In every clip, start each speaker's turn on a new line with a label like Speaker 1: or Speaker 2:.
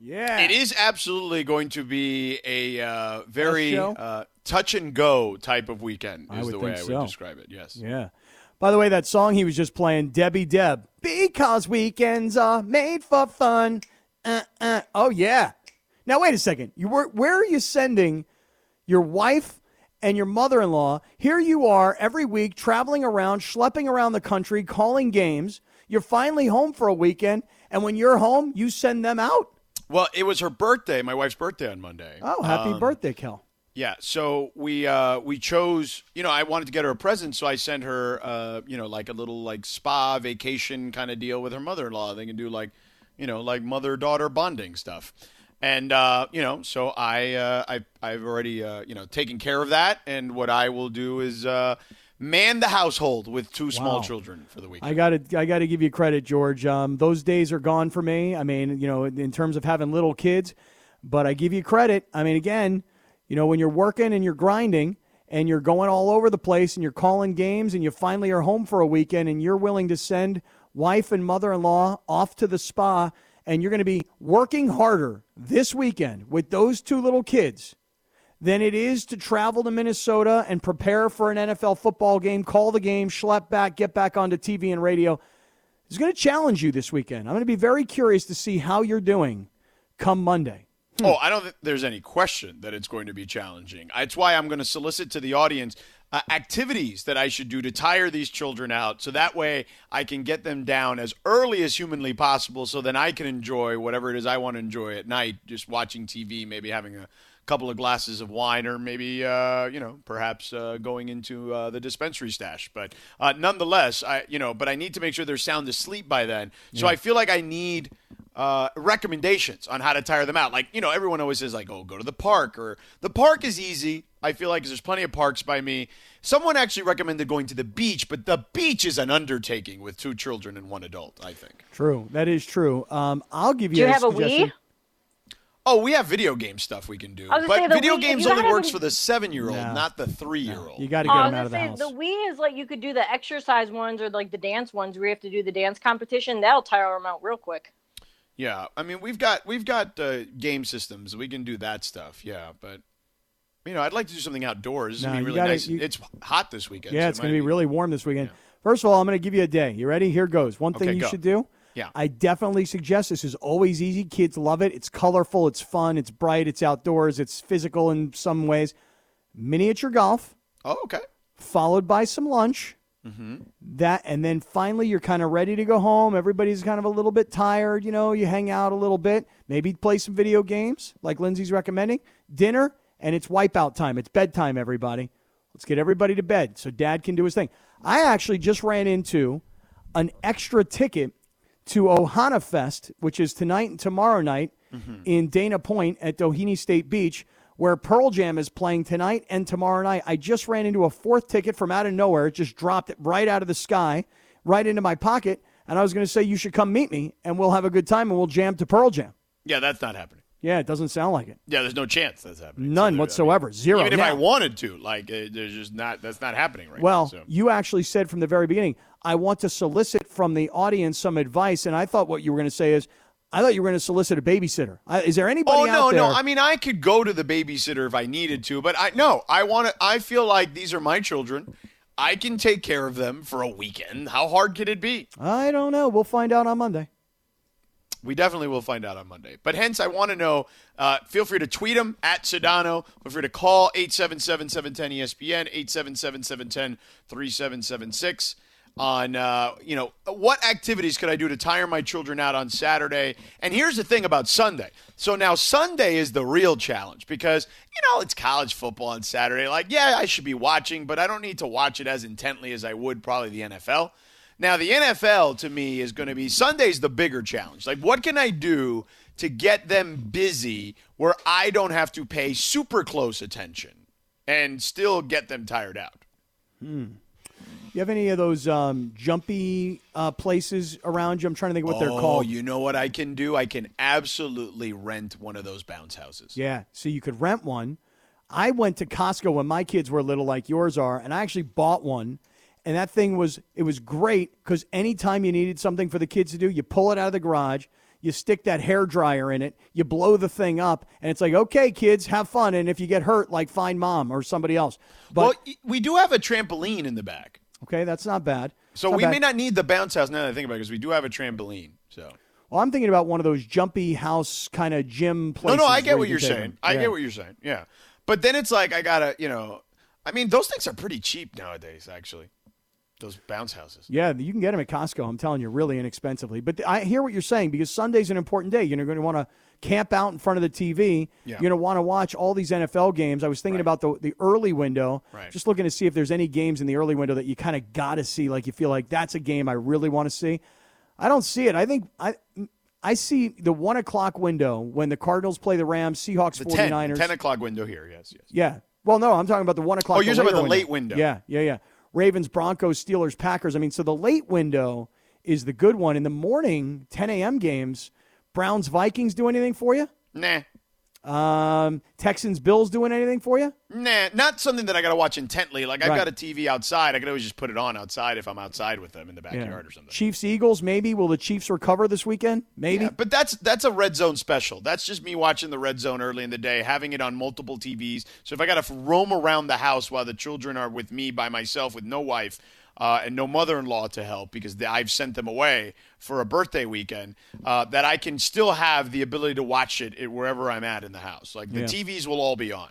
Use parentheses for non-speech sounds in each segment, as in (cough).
Speaker 1: Yeah.
Speaker 2: It is absolutely going to be a uh, very uh, touch and go type of weekend. Is the way I
Speaker 1: so.
Speaker 2: would describe it. Yes.
Speaker 1: Yeah. By the way, that song he was just playing, Debbie Deb, because weekends are made for fun. Uh, uh. Oh yeah. Now wait a second. You were where are you sending your wife and your mother-in-law? Here you are every week traveling around, schlepping around the country, calling games. You're finally home for a weekend, and when you're home, you send them out.
Speaker 2: Well, it was her birthday, my wife's birthday on Monday.
Speaker 1: Oh, happy
Speaker 2: Um,
Speaker 1: birthday, Kel.
Speaker 2: Yeah, so we uh, we chose. You know, I wanted to get her a present, so I sent her, uh, you know, like a little like spa vacation kind of deal with her mother-in-law. They can do like, you know, like mother-daughter bonding stuff. And uh, you know, so I uh, I I've already uh, you know taken care of that. And what I will do is uh, man the household with two small
Speaker 1: Wow.
Speaker 2: children for the weekend.
Speaker 1: I got to I got to give you credit, George. Um, those days are gone for me. I mean, you know, in terms of having little kids, but I give you credit. I mean, again, you know, when you're working and you're grinding and you're going all over the place and you're calling games and you finally are home for a weekend and you're willing to send wife and mother-in-law off to the spa and you're going to be working harder this weekend with those two little kids than it is to travel to Minnesota and prepare for an NFL football game, call the game, schlep back, get back onto TV and radio. It's going to challenge you this weekend. I'm going to be very curious to see how you're doing come Monday.
Speaker 2: Oh, I don't think there's any question that it's going to be challenging. It's why I'm going to solicit to the audience uh, activities that I should do to tire these children out so that way I can get them down as early as humanly possible so then I can enjoy whatever it is I want to enjoy at night, just watching TV, maybe having a couple of glasses of wine or maybe uh, you know perhaps uh, going into uh, the dispensary stash but uh, nonetheless i you know but i need to make sure they're sound asleep by then so i feel like i need uh, recommendations on how to tire them out like you know everyone always says like oh go to the park or the park is easy i feel like there's plenty of parks by me someone actually recommended going to the beach but the beach is an undertaking with two children and one adult i think
Speaker 1: True. That is true. Um, I'll give you
Speaker 3: Do you
Speaker 1: a
Speaker 3: have a
Speaker 1: suggestion.
Speaker 3: Wii?
Speaker 2: Oh we have video game stuff we can do but
Speaker 3: say,
Speaker 2: video
Speaker 3: Wii-
Speaker 2: games only works
Speaker 3: have
Speaker 2: for the seven year old
Speaker 1: No.
Speaker 2: not the three year old
Speaker 1: You got to
Speaker 3: Oh,
Speaker 1: get
Speaker 3: I
Speaker 1: them out of the
Speaker 3: gonna
Speaker 1: house.
Speaker 3: the Wii is like you could do the exercise ones or like the dance ones where you have to do the dance competition. That'll tire them out real quick.
Speaker 2: Yeah, I mean we've got we've got uh, game systems. We can do that stuff. Yeah, but you know I'd like to do something outdoors. It's
Speaker 1: No,
Speaker 2: gonna be really
Speaker 1: gotta-
Speaker 2: nice.
Speaker 1: you-
Speaker 2: it's hot this weekend.
Speaker 1: Yeah,
Speaker 2: so
Speaker 1: it's
Speaker 2: it
Speaker 1: going to
Speaker 2: might
Speaker 1: be really warm this weekend. First of all, I'm going to give you a day. You ready? Here goes. One thing
Speaker 2: Okay,
Speaker 1: you
Speaker 2: go.
Speaker 1: should do.
Speaker 2: Yeah.
Speaker 1: I definitely suggest this is always easy. Kids love it. It's colorful, it's fun, it's bright, it's outdoors, it's physical in some ways. Miniature golf,
Speaker 2: Oh, okay.
Speaker 1: followed by some lunch. Mm-hmm. That and then finally you're kind of ready to go home. Everybody's kind of a little bit tired, you know, you hang out a little bit, maybe play some video games like Lindsay's recommending. Dinner and it's wipeout time. It's bedtime everybody. Let's get everybody to bed so dad can do his thing. I actually just ran into an extra ticket to Ohana Fest, which is tonight and tomorrow night in Dana Point at Doheny State Beach, where Pearl Jam is playing tonight and tomorrow night. I just ran into a fourth ticket from out of nowhere. It just dropped it right out of the sky, right into my pocket. And I was going to say, you should come meet me and we'll have a good time and we'll jam to Pearl Jam.
Speaker 2: Yeah, that's not happening.
Speaker 1: Yeah, it doesn't sound like it.
Speaker 2: Yeah, there's no chance that's happening.
Speaker 1: None
Speaker 2: So, I
Speaker 1: whatsoever.
Speaker 2: mean,
Speaker 1: Zero.
Speaker 2: Even if
Speaker 1: Now-
Speaker 2: I wanted to, like, uh, there's just not. That's not happening right
Speaker 1: Well,
Speaker 2: now. So.
Speaker 1: you actually said from the very beginning, I want to solicit from the audience some advice. And I thought what you were going to say is, I thought you were going to solicit a babysitter. Is there anybody
Speaker 2: Oh
Speaker 1: out
Speaker 2: no, no. I mean, I could go to the babysitter if I needed to, but I no. I want to. I feel like these are my children. I can take care of them for a weekend. How hard could it be?
Speaker 1: I don't know. We'll find out on Monday.
Speaker 2: We definitely will find out on Monday. But hence, I want to know. Uh, feel free to tweet them at Sedano. Feel free to call 877-710-ESPN, 877-710-3776 on, uh, you know, what activities could I do to tire my children out on Saturday? And here's the thing about Sunday. So now Sunday is the real challenge because, you know, it's college football on Saturday. Like, yeah, I should be watching, but I don't need to watch it as intently as I would probably the NFL. Now, the NFL to me is going to be Sunday's the bigger challenge. Like, what can I do to get them busy where I don't have to pay super close attention and still get them tired out?
Speaker 1: Hmm. You have any of those um, jumpy uh, places around you? I'm trying to think of what they're called.
Speaker 2: Oh, you know what I can do? I can absolutely rent one of those bounce houses.
Speaker 1: Yeah, so you could rent one. I went to Costco when my kids were little, like yours are, and I actually bought one. And that thing was it was great because anytime you needed something for the kids to do, you pull it out of the garage, you stick that hair dryer in it, you blow the thing up, and it's like, okay, kids, have fun. And if you get hurt, like find mom or somebody else. But
Speaker 2: well, we do have a trampoline in the back.
Speaker 1: Okay, that's not bad.
Speaker 2: So
Speaker 1: Not
Speaker 2: we
Speaker 1: bad.
Speaker 2: may not need the bounce house now that I think about it because we do have a trampoline. So
Speaker 1: Well, I'm thinking about one of those jumpy house kind of gym
Speaker 2: no,
Speaker 1: places.
Speaker 2: no, I get what
Speaker 1: can
Speaker 2: you're saying.
Speaker 1: them.
Speaker 2: I
Speaker 1: Yeah.
Speaker 2: get what you're saying. Yeah, but then it's like I gotta, you know, I mean, those things are pretty cheap nowadays. Actually, those bounce houses.
Speaker 1: Yeah, you can get them at Costco. I'm telling you, really inexpensively. But I hear what you're saying because Sunday's an important day. You're going to want to camp out in front of the TV.
Speaker 2: Yeah.
Speaker 1: You're going to want to watch all these NFL games. I was thinking about the the early window.
Speaker 2: Right.
Speaker 1: Just looking to see if there's any games in the early window that you kind of got to see. Like you feel like that's a game I really want to see. I don't see it. I think I. I see the one o'clock window when the Cardinals play the Rams, Seahawks,
Speaker 2: The
Speaker 1: 49ers.
Speaker 2: 10, 10 o'clock window here. Yes, yes.
Speaker 1: Yeah. Well, no, I'm talking about the one o'clock.
Speaker 2: Oh, you're talking about the late window.
Speaker 1: Yeah, yeah, yeah. Ravens, Broncos, Steelers, Packers. I mean, so the late window is the good one. In the morning, 10 a.m. games, Browns, Vikings do anything for you?
Speaker 2: Nah,
Speaker 1: Um, Texans, Bills doing anything for you?
Speaker 2: nah, not something that I gotta watch intently. Like I've
Speaker 1: Right.
Speaker 2: got a TV outside. I can always just put it on outside if I'm outside with them in the backyard or something.
Speaker 1: Chiefs, Eagles, maybe. Will the Chiefs recover this weekend? Maybe.
Speaker 2: Yeah, but that's that's a red zone special. That's just me watching the red zone early in the day, having it on multiple TVs. So if I got to roam around the house while the children are with me by myself with no wife uh, and no mother-in-law to help because they, I've sent them away for a birthday weekend, uh, that I can still have the ability to watch it at wherever I'm at in the house. Like the
Speaker 1: Yeah.
Speaker 2: TVs will all be on.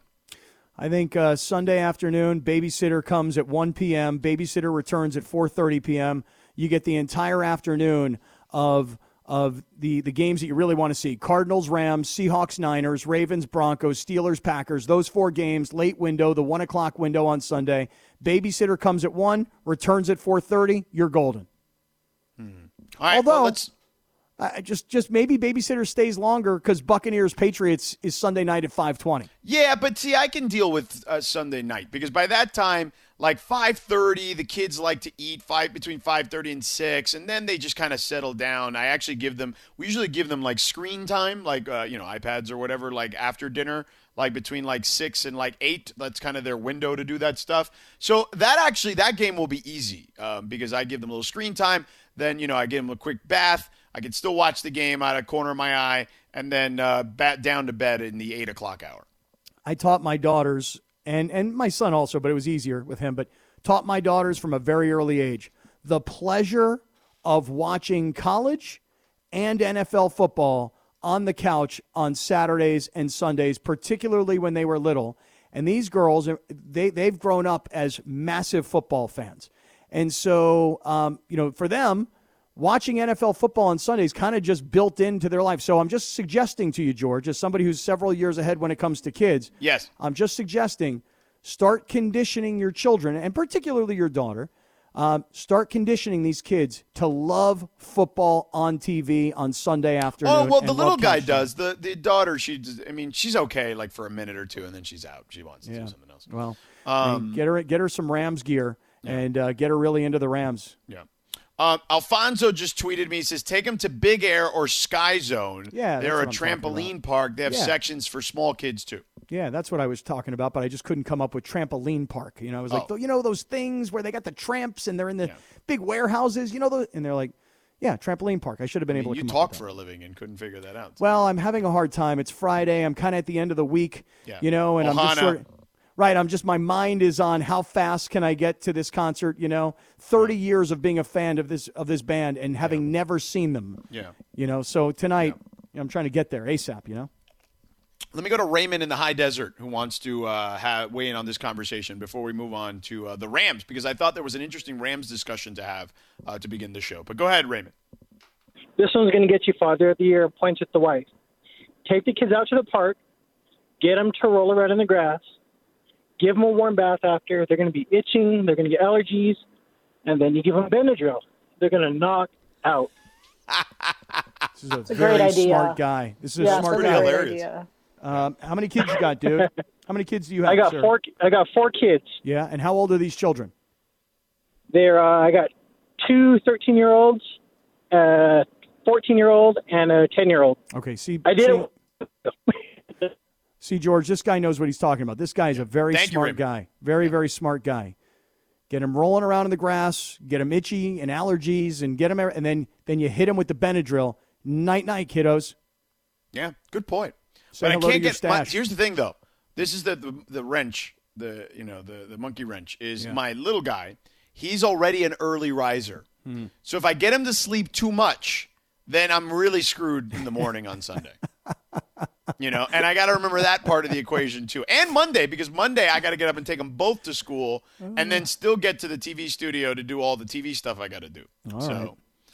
Speaker 1: I think uh, Sunday afternoon, babysitter comes at 1 p.m. Babysitter returns at 4:30 p.m. You get the entire afternoon of of the the games that you really want to see: Cardinals, Rams, Seahawks, Niners, Ravens, Broncos, Steelers, Packers. Those four games, late window, the one o'clock window on Sunday. Babysitter comes at one, returns at 4:30. You're golden.
Speaker 2: All right,
Speaker 1: Although-
Speaker 2: well, let's.
Speaker 1: I just just maybe babysitter stays longer because Buccaneers Patriots is Sunday night at 5:20.
Speaker 2: Yeah, but see, I can deal with uh, Sunday night because by that time, like five thirty, the kids like to eat five between five thirty and six, and then they just kind of settle down. I actually give them. We usually give them like screen time, like uh, you know iPads or whatever, like after dinner, like between like six and like eight. That's kind of their window to do that stuff. So that actually that game will be easy um, because I give them a little screen time. Then you know I give them a quick bath. I can still watch the game out of corner of my eye, and then uh, bat down to bed in the eight o'clock hour.
Speaker 1: I taught my daughters and and my son also, but it was easier with him, but taught my daughters from a very early age the pleasure of watching college and NFL football on the couch on Saturdays and Sundays, particularly when they were little. And these girls, they they've grown up as massive football fans, and so um, you know for them watching NFL football on Sundays kind of just built into their life. So I'm just suggesting to you, George, as somebody who's several years ahead when it comes to kids,
Speaker 2: Yes.
Speaker 1: I'm just suggesting start conditioning your children, and particularly your daughter, um, start conditioning these kids to love football on TV on Sunday afternoon.
Speaker 2: Oh well, the little guy does. The the daughter, she. I mean, she's okay like for a minute or two, and then she's out. She wants to
Speaker 1: Yeah.
Speaker 2: do something else.
Speaker 1: Well, I
Speaker 2: Um,
Speaker 1: mean, get her get her some Rams gear and uh, get her really into the Rams.
Speaker 2: Yeah. Um, Alfonso just tweeted me. He says, "Take them to Big Air or Sky Zone.
Speaker 1: Yeah,
Speaker 2: they're a
Speaker 1: that's what I'm
Speaker 2: trampoline park. They have
Speaker 1: Yeah.
Speaker 2: sections for small kids too.
Speaker 1: Yeah, that's what I was talking about, but I just couldn't come up with trampoline park. You know, I was like,
Speaker 2: Oh.
Speaker 1: you know, those things where they got the tramps and they're in the big warehouses. You know, the, and they're like, yeah, trampoline park. I should have been
Speaker 2: I
Speaker 1: able to.
Speaker 2: you talk for a living and couldn't figure that out.
Speaker 1: Well, I'm having a hard time. It's Friday. I'm kind of at the end of the week.
Speaker 2: Yeah.
Speaker 1: You know, and I'm just
Speaker 2: Ohana.
Speaker 1: sort of. Right, I'm just my mind is on how fast can I get to this concert, you know? 30 years of being a fan of this of this band and having never seen them.
Speaker 2: Yeah.
Speaker 1: You know, so tonight I'm trying to get there ASAP, you know?
Speaker 2: Let me go to Raymond in the high desert who wants to uh, have, weigh in on this conversation before we move on to uh, the Rams because I thought there was an interesting Rams discussion to have uh, to begin the show. But go ahead, Raymond.
Speaker 4: This one's going to get you Father of the Year points with the wife. Take the kids out to the park, get them to roll around in the grass, give them a warm bath after. They're going to be itching, they're going to get allergies, and then you give them Benadryl. they're going to knock out. (laughs)
Speaker 1: This is a,
Speaker 3: a
Speaker 1: very
Speaker 3: great idea.
Speaker 1: smart guy. This is a smart guy.
Speaker 3: great
Speaker 2: hilarious.
Speaker 1: Um, how many kids you got, dude? (laughs) How many kids do you have?
Speaker 4: I got
Speaker 1: sir?
Speaker 4: four. I got four kids.
Speaker 1: Yeah, and how old are these children?
Speaker 4: They're. Uh, I got two 13 year olds, a 14 year old, and a 10 year old.
Speaker 1: Okay, see,
Speaker 4: I did
Speaker 1: see, see, George, this guy knows what he's talking about. This guy is a very
Speaker 2: Thank
Speaker 1: smart
Speaker 2: Raymond.
Speaker 1: guy. Very, very smart guy. Get him rolling around in the grass, get him itchy and allergies, and get him, and then then you hit him with the Benadryl. Night, night, kiddos.
Speaker 2: Yeah, good point.
Speaker 1: Say
Speaker 2: but I can't get. My, here's the thing, though. This is the, the the wrench. The you know the the monkey wrench is
Speaker 1: Yeah.
Speaker 2: my little guy. He's already an early riser.
Speaker 1: Hmm.
Speaker 2: So if I get him to sleep too much, then I'm really screwed in the morning on Sunday. you know, and I got to remember that part of the equation too. And Monday because Monday I got to get up and take them both to school, and then still get to the TV studio to do all the TV stuff I got to do.
Speaker 1: All
Speaker 2: so.
Speaker 1: right.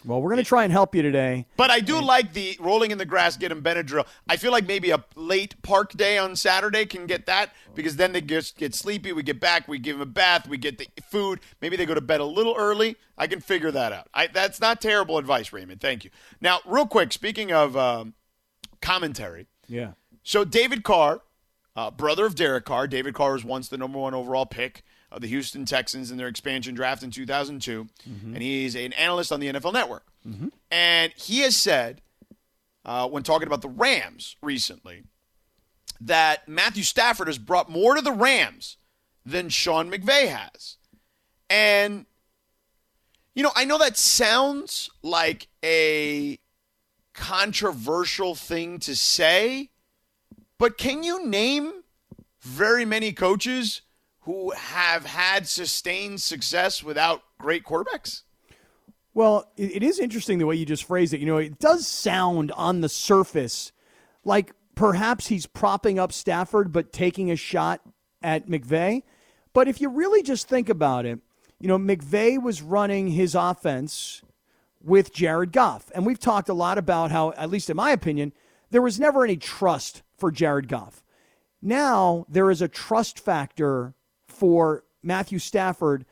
Speaker 1: Well, we're going to try and help you today.
Speaker 2: But I do like the rolling in the grass, get them Benadryl. I feel like maybe a late park day on Saturday can get that because then they just get sleepy. We get back, we give them a bath, we get the food. Maybe they go to bed a little early. I can figure that out. I, that's not terrible advice, Raymond. Thank you. Now, real quick, speaking of um, commentary,
Speaker 1: Yeah.
Speaker 2: so David Carr, uh, brother of Derek Carr, David Carr was once the number one overall pick of the Houston Texans in their expansion draft in 2002, and he's an analyst on the NFL Network. And he has said, uh, when talking about the Rams recently, that Matthew Stafford has brought more to the Rams than Sean McVay has. And, you know, I know that sounds like a controversial thing to say, but can you name very many coaches who have had sustained success without great quarterbacks?
Speaker 1: Well, it, is interesting the way you just phrased it. You know, it does sound on the surface like perhaps he's propping up Stafford but taking a shot at McVay. But if you really just think about it, you know, McVay was running his offense with Jared Goff. And we've talked a lot about how, at least in my opinion, there was never any trust for Jared Goff. Now there is a trust factor for Matthew Stafford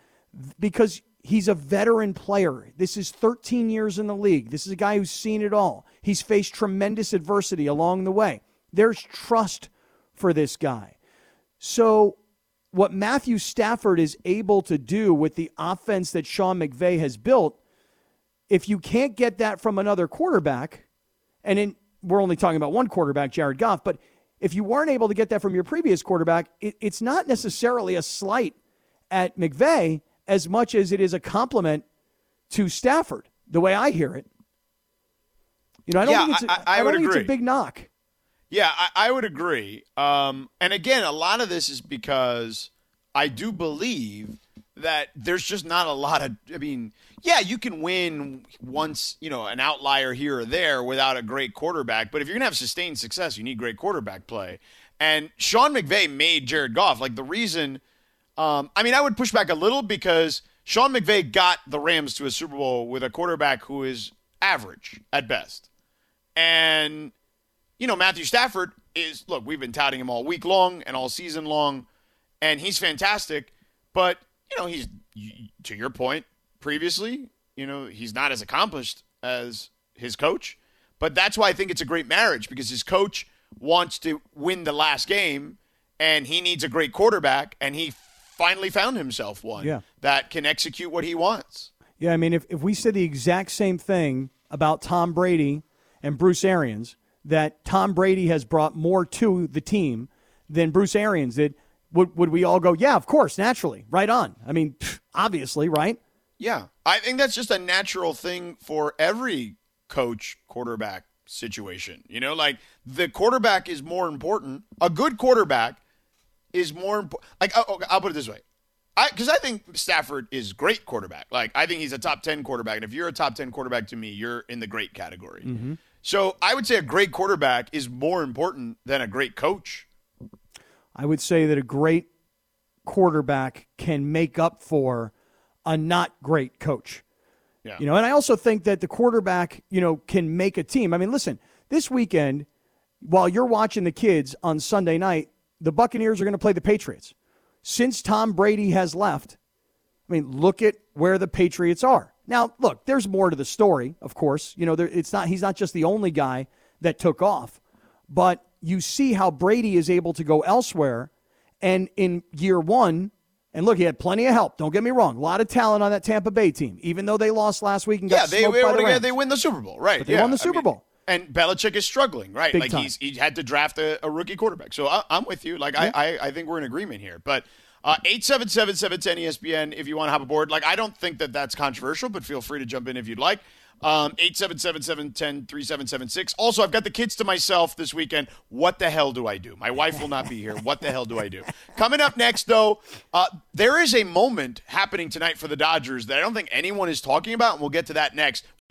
Speaker 1: because he's a veteran player. This is 13 years in the league. This is a guy who's seen it all. He's faced tremendous adversity along the way. There's trust for this guy. So, what Matthew Stafford is able to do with the offense that Sean McVay has built, if you can't get that from another quarterback, and in, we're only talking about one quarterback, Jared Goff, but if you weren't able to get that from your previous quarterback, it, it's not necessarily a slight at McVay as much as it is a compliment to Stafford, the way I hear it. You know, I don't
Speaker 2: Yeah,
Speaker 1: think it's a-
Speaker 2: I- I
Speaker 1: don't
Speaker 2: would
Speaker 1: think it's a big knock.
Speaker 2: Yeah, I, I would agree. Um, and again, a lot of this is because I do believe that there's just not a lot of. I mean, yeah, you can win once, you know, an outlier here or there without a great quarterback. But if you're gonna have sustained success, you need great quarterback play. And Sean McVay made Jared Goff like the reason. Um, I mean, I would push back a little because Sean McVay got the Rams to a Super Bowl with a quarterback who is average at best, and you know, Matthew Stafford is look, we've been touting him all week long and all season long, and he's fantastic. But, you know, he's to your point previously, you know, he's not as accomplished as his coach. But that's why I think it's a great marriage because his coach wants to win the last game and he needs a great quarterback and he finally found himself one
Speaker 1: Yeah.
Speaker 2: that can execute what he wants.
Speaker 1: Yeah, I mean, if, if we said the exact same thing about Tom Brady and Bruce Arians, that Tom Brady has brought more to the team than Bruce Arians did, would, would we all go, yeah, of course, naturally, right on? I mean, obviously, right?
Speaker 2: Yeah. I think that's just a natural thing for every coach quarterback situation. You know, like the quarterback is more important. A good quarterback is more important. Like, oh, I'll, I'll put it this way. I Because I think Stafford is great quarterback. Like, I think he's a top 10 quarterback. And if you're a top 10 quarterback to me, you're in the great category. Mm-hmm. So I would say a great quarterback is more important than a great coach.
Speaker 1: I would say that a great quarterback can make up for a not great coach.
Speaker 2: Yeah.
Speaker 1: You know, and I also think that the quarterback, you know, can make a team. I mean, listen, this weekend, while you're watching the kids on Sunday night, the Buccaneers are going to play the Patriots. Since Tom Brady has left, I mean, look at where the Patriots are. Now, look, there's more to the story, of course. You know, there, it's not he's not just the only guy that took off, but you see how Brady is able to go elsewhere. And in year one, and look, he had plenty of help. Don't get me wrong, a lot of talent on that Tampa Bay team, even though they lost last week and
Speaker 2: Yeah,
Speaker 1: got
Speaker 2: they
Speaker 1: smoked by the
Speaker 2: they,
Speaker 1: Rams.
Speaker 2: they win the Super Bowl, right?
Speaker 1: But they
Speaker 2: yeah.
Speaker 1: won the
Speaker 2: I
Speaker 1: Super
Speaker 2: mean,
Speaker 1: Bowl.
Speaker 2: And Belichick is struggling, right?
Speaker 1: Big
Speaker 2: like
Speaker 1: time.
Speaker 2: he's he had to draft a, a rookie quarterback. So I, I'm with you. Like I, I I think we're in agreement here. But uh, eight seven seven seven ten ESPN if you want to hop aboard. Like I don't think that that's controversial, but feel free to jump in if you'd like. Um, eight seven seven seven ten three seven seven six. Also, I've got the kids to myself this weekend. What the hell do I do? My wife will not be here. What the hell do I do? Coming up next, though, uh, there is a moment happening tonight for the Dodgers that I don't think anyone is talking about, and we'll get to that next.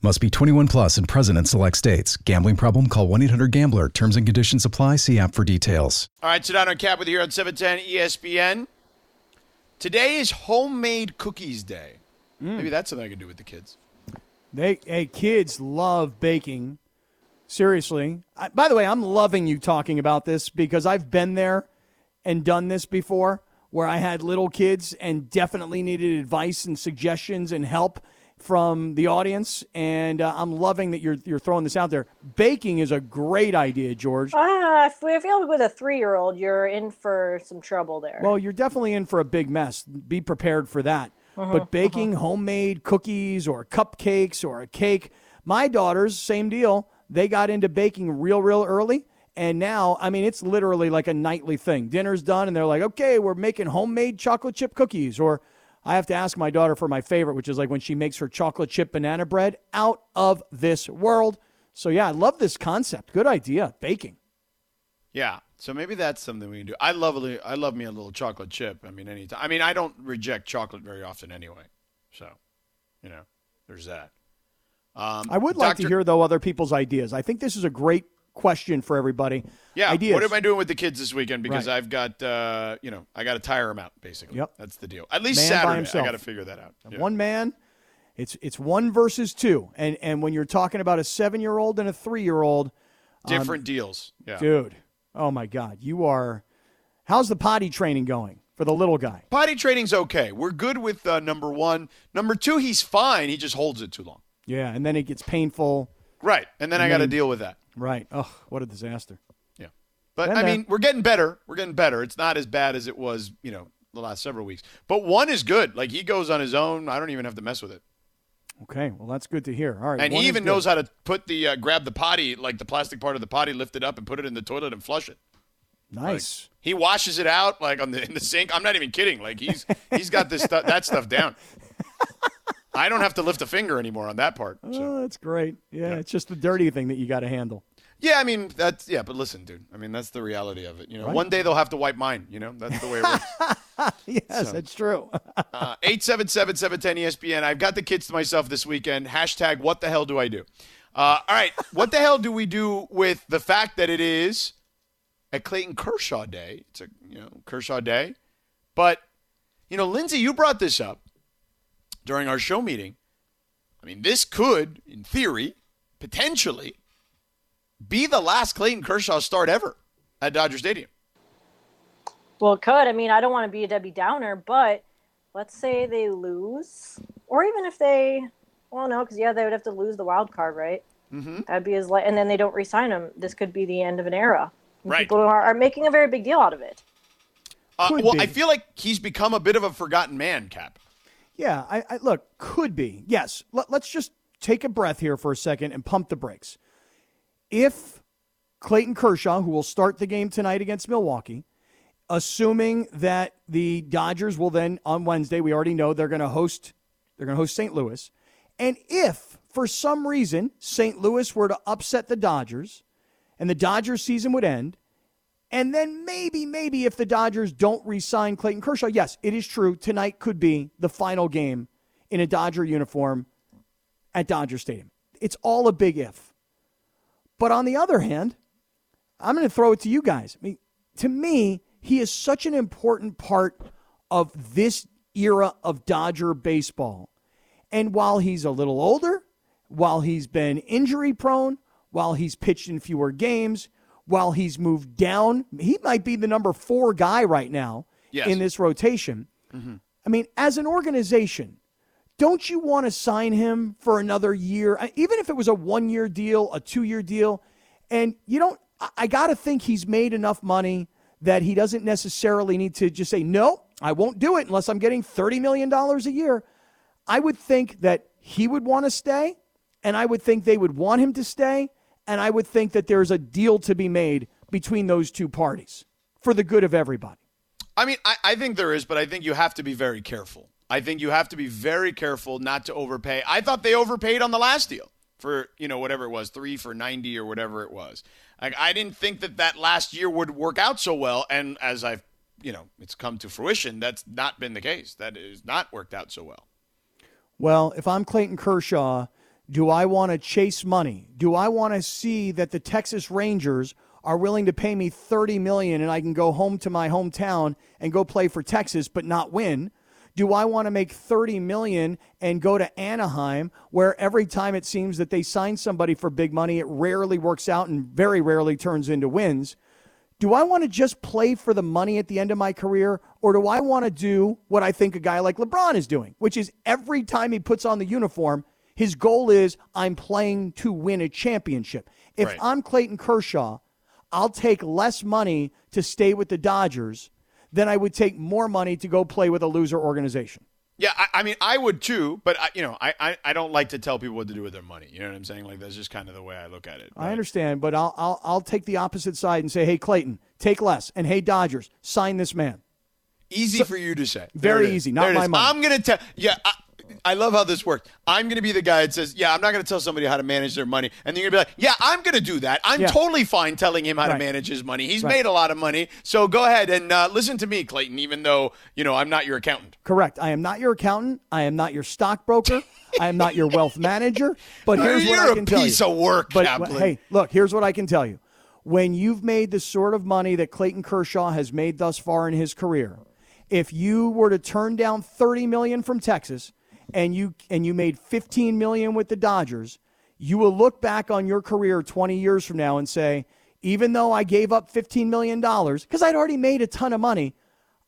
Speaker 5: Must be 21 plus and present in select states. Gambling problem? Call 1 800 Gambler. Terms and conditions apply. See app for details.
Speaker 2: All right, Sedano and Kap with you here on 710 ESPN. Today is homemade cookies day. Mm. Maybe that's something I could do with the kids.
Speaker 1: They, hey, kids love baking. Seriously. I, by the way, I'm loving you talking about this because I've been there and done this before where I had little kids and definitely needed advice and suggestions and help from the audience. And uh, I'm loving that you're, you're throwing this out there. Baking is a great idea, George.
Speaker 3: Ah, I feel I feel with a three-year-old, you're in for some trouble there.
Speaker 1: Well, you're definitely in for a big mess. Be prepared for that.
Speaker 3: Uh-huh,
Speaker 1: but baking homemade cookies or cupcakes or a cake, my daughters, same deal. They got into baking real, real early. And now, I mean, it's literally like a nightly thing. Dinner's done, and they're like, okay, we're making homemade chocolate chip cookies. Or I have to ask my daughter for my favorite, which is like when she makes her chocolate chip banana bread out of this world. So, yeah, I love this concept. Good idea. Baking.
Speaker 2: Yeah, so maybe that's something we can do. I love a I love me a little chocolate chip. I mean, anytime. I mean, I don't reject chocolate very often anyway. So, you know, there's that. Um,
Speaker 1: I would like to hear, though, other people's ideas. I think this is a great question for everybody.
Speaker 2: Yeah,
Speaker 1: ideas.
Speaker 2: what am I doing with the kids this weekend? Because
Speaker 1: Right.
Speaker 2: I've got, uh, you know, I got to tire them out. Basically,
Speaker 1: Yep.
Speaker 2: that's the deal. At least
Speaker 1: Man
Speaker 2: Saturday, I got to figure that out. Yeah.
Speaker 1: One man, it's it's one versus two, and and when you're talking about a seven year old and a three year old,
Speaker 2: Different deals. Yeah,
Speaker 1: dude. Oh my God, you are. How's the potty training going for the little guy?
Speaker 2: Potty training's okay. We're good with uh, number one. Number two, he's fine. He just holds it too long.
Speaker 1: Yeah, and then it gets painful.
Speaker 2: Right, and then I got to deal with that.
Speaker 1: Right. Oh, what a disaster.
Speaker 2: Yeah. But
Speaker 1: Been
Speaker 2: I
Speaker 1: there.
Speaker 2: mean, we're getting better. We're getting better. It's not as bad as it was, you know, the last several weeks. But one is good. Like he goes on his own. I don't even have to mess with it.
Speaker 1: Okay, well that's good to hear. All right,
Speaker 2: And he even knows how to put the uh, grab the potty, like the plastic part of the potty, lift it up and put it in the toilet and flush it.
Speaker 1: Nice.
Speaker 2: He washes it out like on the in the sink. I'm not even kidding. Like he's he's got this stuff that stuff down. (laughs) I don't have to lift a finger anymore on that part. So.
Speaker 1: Oh, that's great. Yeah, it's just the dirty thing that you got to handle.
Speaker 2: Yeah, I mean that's yeah, but listen, dude. I mean that's the reality of it. You know,
Speaker 1: Right.
Speaker 2: one day they'll have to wipe mine. You know, that's the way it works. (laughs)
Speaker 1: yes,
Speaker 2: So-
Speaker 1: that's true.
Speaker 2: Uh, 877-710-ESPN. I've got the kids to myself this weekend. Hashtag what the hell do I do? Uh, all right. What the hell do we do with the fact that it is a Clayton Kershaw day? It's a you know Kershaw day. But, you know, Lindsay, you brought this up during our show meeting. I mean, this could, in theory, potentially be the last Clayton Kershaw start ever at Dodger Stadium.
Speaker 3: Well, it could. I mean, I don't want to be a Debbie Downer, but let's say they lose, or even if they, well, no, because yeah, they would have to lose the wild card, right?
Speaker 2: Mm-hmm.
Speaker 3: That'd be as like, and then they don't re-sign him. This could be the end of an era. And
Speaker 2: Right.
Speaker 3: People are, are making a very big deal out of it.
Speaker 2: Uh, well,
Speaker 1: be.
Speaker 2: I feel like he's become a bit of a forgotten man, Kap.
Speaker 1: Yeah, I, I look could be. Yes, Let, let's just take a breath here for a second and pump the brakes. If Clayton Kershaw, who will start the game tonight against Milwaukee, assuming that the Dodgers will then on Wednesday, we already know they're going to host they're going to host St. Louis, and if for some reason St. Louis were to upset the Dodgers, and the Dodgers season would end, and then maybe, maybe if the Dodgers don't re sign Clayton Kershaw, yes, it is true. Tonight could be the final game in a Dodger uniform at Dodger Stadium. It's all a big if. But on the other hand, I'm going to throw it to you guys. I mean, to me, he is such an important part of this era of Dodger baseball. And while he's a little older, while he's been injury prone, while he's pitched in fewer games, while he's moved down, he might be the number four guy right now
Speaker 2: Yes.
Speaker 1: in this rotation. Mm-hmm. I mean, as an organization, don't you want to sign him for another year? Even if it was a one year deal, a two year deal, and you don't, I- got to think he's made enough money that he doesn't necessarily need to just say, no, I won't do it unless I'm getting $30 million a year. I would think that he would want to stay, and I would think they would want him to stay, and I would think that there's a deal to be made between those two parties for the good of everybody.
Speaker 2: I mean, I, I think there is, but I think you have to be very careful. I think you have to be very careful not to overpay. I thought they overpaid on the last deal for you know whatever it was, three for ninety or whatever it was. Like I didn't think that that last year would work out so well, and as I've you know it's come to fruition, that's not been the case. That has not worked out so well.
Speaker 1: Well, if I'm Clayton Kershaw, do I want to chase money? Do I want to see that the Texas Rangers are willing to pay me 30 million and I can go home to my hometown and go play for Texas but not win? Do I want to make 30 million and go to Anaheim where every time it seems that they sign somebody for big money it rarely works out and very rarely turns into wins? do I want to just play for the money at the end of my career, or do I want to do what I think a guy like LeBron is doing, which is every time he puts on the uniform, his goal is I'm playing to win a championship. If
Speaker 2: Right.
Speaker 1: I'm Clayton Kershaw, I'll take less money to stay with the Dodgers than I would take more money to go play with a loser organization.
Speaker 2: Yeah, I, I mean, I would too, but I, you know, I, I, I don't like to tell people what to do with their money. You know what I'm saying? Like that's just kind of the way I look at it.
Speaker 1: I understand, but I'll, I'll I'll take the opposite side and say, hey Clayton, take less, and hey Dodgers, sign this man.
Speaker 2: Easy for you to say.
Speaker 1: Very
Speaker 2: There it is.
Speaker 1: easy, not my money.
Speaker 2: I'm gonna tell. Yeah, I, I love how this worked. I'm gonna be the guy that says, "Yeah, I'm not gonna tell somebody how to manage their money," and then you're gonna be like, "Yeah, I'm gonna do that. I'm
Speaker 1: Yeah.
Speaker 2: totally fine telling him how to manage his money. He's
Speaker 1: Right.
Speaker 2: made a lot of money, so go ahead and uh, listen to me, Clayton. Even though you know I'm not your accountant."
Speaker 1: Correct. I am not your accountant. I am not your stockbroker. I am not your wealth manager. But (laughs) here's what
Speaker 2: You're
Speaker 1: I
Speaker 2: a
Speaker 1: can tell
Speaker 2: piece
Speaker 1: You're a piece
Speaker 2: of work,
Speaker 1: but,
Speaker 2: Kaplan.
Speaker 1: hey, look, here's what I can tell you. When you've made the sort of money that Clayton Kershaw has made thus far in his career, if you were to turn down 30 million from Texas and you and you made 15 million with the Dodgers, you will look back on your career 20 years from now and say, even though I gave up 15 million dollars because I'd already made a ton of money,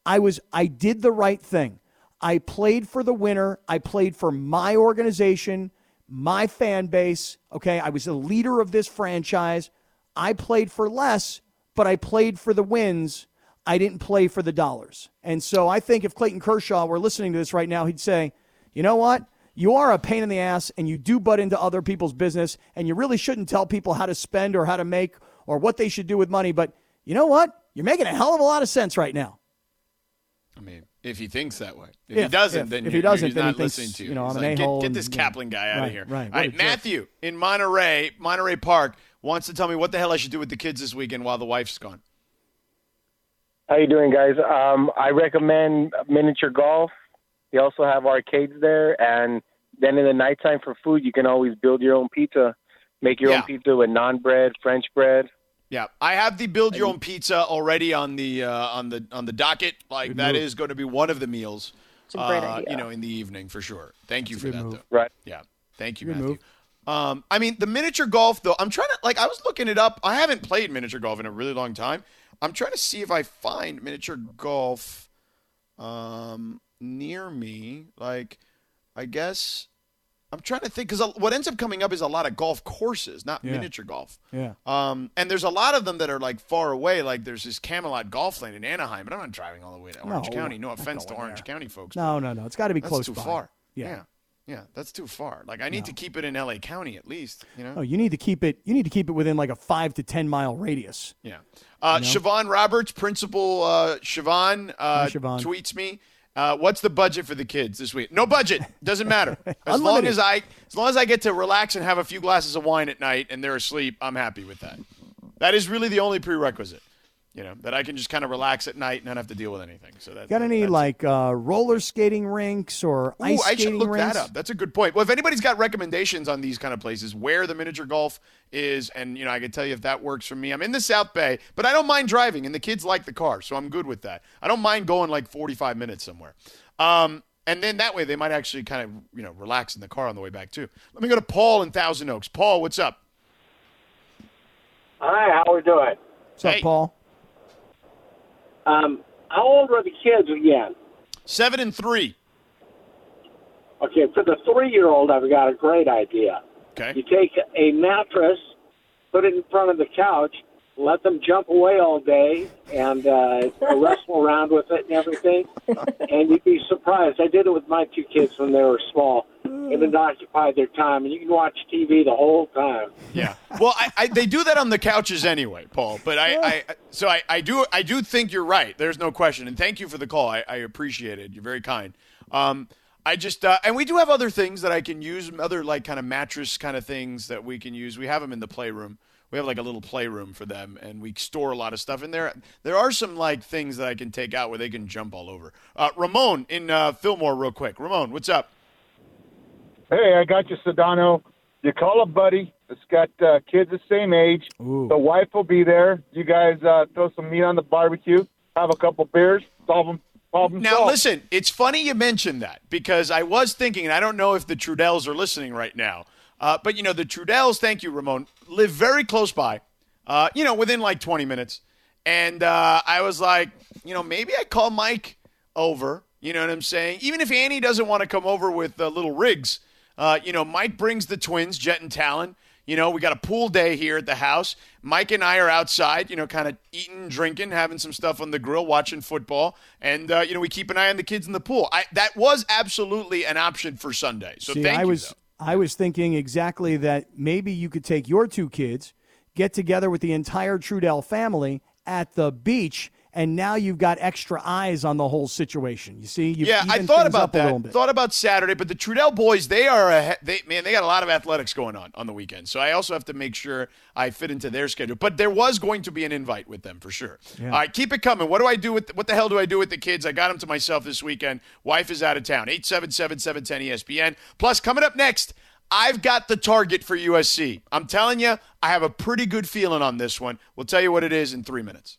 Speaker 1: I was I did the right thing. I played for the winner. I played for my organization, my fan base. Okay, I was the leader of this franchise. I played for less, but I played for the wins. I didn't play for the dollars. And so I think if Clayton Kershaw were listening to this right now, he'd say, "You know what? You are a pain in the ass and you do butt into other people's business and you really shouldn't tell people how to spend or how to make or what they should do with money, but you know what? You're making a hell of a lot of sense right now."
Speaker 2: I mean, if he thinks that way. If,
Speaker 1: If-
Speaker 2: he doesn't,
Speaker 1: if-
Speaker 2: then
Speaker 1: if he doesn't,
Speaker 2: he's
Speaker 1: then he
Speaker 2: not
Speaker 1: thinks,
Speaker 2: listening to you.
Speaker 1: you know, I'm an
Speaker 2: like,
Speaker 1: a-hole
Speaker 2: Get, get this
Speaker 1: you know,
Speaker 2: Kaplan guy out
Speaker 1: right,
Speaker 2: of here.
Speaker 1: right.
Speaker 2: All
Speaker 1: What
Speaker 2: right,
Speaker 1: a jerk.
Speaker 2: Matthew in Monterey, Monterey Park wants to tell me what the hell I should do with the kids this weekend while the wife's gone.
Speaker 6: How you doing, guys? Um, I recommend miniature golf. They also have arcades there, and then in the nighttime for food, you can always build your own pizza. Make your
Speaker 2: Yeah.
Speaker 6: own pizza with non bread, French bread.
Speaker 2: Yeah, I have the build your own pizza already on the uh, on the on the docket. Like that is going to be one of the meals.
Speaker 3: It's a great
Speaker 2: uh. You know, in the evening for sure. Thank you for that,
Speaker 1: move.
Speaker 2: though.
Speaker 6: Right.
Speaker 2: Yeah, thank you,
Speaker 1: Good
Speaker 2: Matthew.
Speaker 1: move.
Speaker 2: Um, I mean, the miniature golf though. I'm trying to like. I was looking it up. I haven't played miniature golf in a really long time. I'm trying to see if I find miniature golf um, near me. Like, I guess I'm trying to think because what ends up coming up is a lot of golf courses, not
Speaker 1: Yeah.
Speaker 2: miniature golf.
Speaker 1: Yeah.
Speaker 2: Um, and there's a lot of them that are like far away. Like there's this Camelot Golfland in Anaheim, but I'm not driving all the way to Orange
Speaker 1: No,
Speaker 2: County. No offense to Orange
Speaker 1: there.
Speaker 2: County folks.
Speaker 1: No, no, no. It's got to be
Speaker 2: That's
Speaker 1: close
Speaker 2: too
Speaker 1: by.
Speaker 2: far.
Speaker 1: Yeah.
Speaker 2: yeah, Yeah, that's too far. Like I need to keep it in L.A. County at least. You know.
Speaker 1: Oh, you need to keep it. You need to keep it within like a five to ten mile radius.
Speaker 2: Yeah. Uh, Siobhan Roberts, Principal uh, Siobhan, uh,
Speaker 1: Hi, Siobhan.
Speaker 2: tweets me. Uh, what's the budget for the kids this week? No budget. Doesn't matter. (laughs) As long as I, as long as I get to relax and have a few glasses of wine at night and they're asleep, I'm happy with that. That is really the only prerequisite. You know that I can just kind of relax at night and not have to deal with anything. So that
Speaker 1: Got any like uh, roller skating rinks or
Speaker 2: Ooh,
Speaker 1: ice
Speaker 2: I should look
Speaker 1: rinks?
Speaker 2: that up. That's a good point. Well, if anybody's got recommendations on these kind of places, where the miniature golf is, and you know, I can tell you if that works for me. I'm in the South Bay, but I don't mind driving, and the kids like the car, so I'm good with that. I don't mind going like 45 minutes somewhere. Um, and then that way they might actually kind of you know relax in the car on the way back too. Let me go to Paul in Thousand Oaks. Paul, what's up?
Speaker 7: Hi, how we doing?
Speaker 1: What's up, Paul?
Speaker 7: Um, how old are the kids again?
Speaker 2: Seven and three.
Speaker 7: Okay, for the three-year-old, I've got a great idea.
Speaker 2: Okay.
Speaker 7: You take a mattress, put it in front of the couch, let them jump away all day and uh, (laughs) wrestle around with it and everything, and you'd be surprised. I did it with my two kids when they were small, and it occupied their time, and you can watch TV the whole time.
Speaker 2: Yeah. Well, I, I, they do that on the couches anyway, Paul. But I, I so I, I do I do think you're right. There's no question. And thank you for the call. I, I appreciate it. You're very kind. Um, I just uh, and we do have other things that I can use, other like kind of mattress kind of things that we can use. We have them in the playroom. We have like a little playroom for them, and we store a lot of stuff in there. There are some like things that I can take out where they can jump all over. Uh, Ramon in uh, Fillmore, real quick. Ramon, what's up?
Speaker 8: Hey, I got you, Sedano. You call a buddy that's got uh, kids the same age. The wife will be there. You guys uh, throw some meat on the barbecue, have a couple beers, solve them. Problem
Speaker 2: Now,
Speaker 8: solved.
Speaker 2: listen, it's funny you mentioned that because I was thinking, and I don't know if the Trudells are listening right now, uh, but you know, the Trudells, thank you, Ramon, live very close by, uh, you know, within like 20 minutes. And uh, I was like, you know, maybe I call Mike over, you know what I'm saying? Even if Annie doesn't want to come over with uh, little rigs, uh, you know, Mike brings the twins, Jet and Talon. You know, we got a pool day here at the house. Mike and I are outside, you know, kind of eating, drinking, having some stuff on the grill, watching football, and uh, you know, we keep an eye on the kids in the pool. I, that was absolutely an option for Sunday. So
Speaker 1: See,
Speaker 2: thank
Speaker 1: I
Speaker 2: you.
Speaker 1: was I was thinking exactly that maybe you could take your two kids, get together with the entire Trudell family at the beach, and now you've got extra eyes on the whole situation. You see, you've
Speaker 2: yeah, I thought about
Speaker 1: up a little
Speaker 2: that.
Speaker 1: bit.
Speaker 2: Thought about Saturday, but the Trudell boys, they are a they man, they got a lot of athletics going on on the weekend. So I also have to make sure I fit into their schedule. But there was going to be an invite with them for sure.
Speaker 1: Yeah.
Speaker 2: All right, keep it coming. What do I do with what the hell do I do with the kids? I got them to myself this weekend. Wife is out of town. 877-710 ESPN. Plus coming up next, I've got the target for USC. I'm telling you, I have a pretty good feeling on this one. We'll tell you what it is in 3 minutes.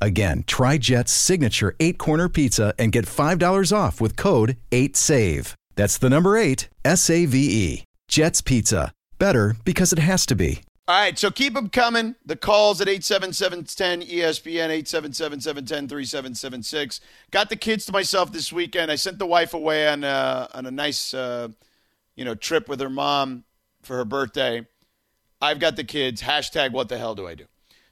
Speaker 5: Again, try Jet's signature eight corner pizza and get $5 off with code 8SAVE. That's the number eight, S A V E. Jet's Pizza. Better because it has to be.
Speaker 2: All right, so keep them coming. The calls at 877-10 ESPN, 877-710-3776. Got the kids to myself this weekend. I sent the wife away on a, on a nice, uh, you know, trip with her mom for her birthday. I've got the kids. Hashtag what the hell do I do?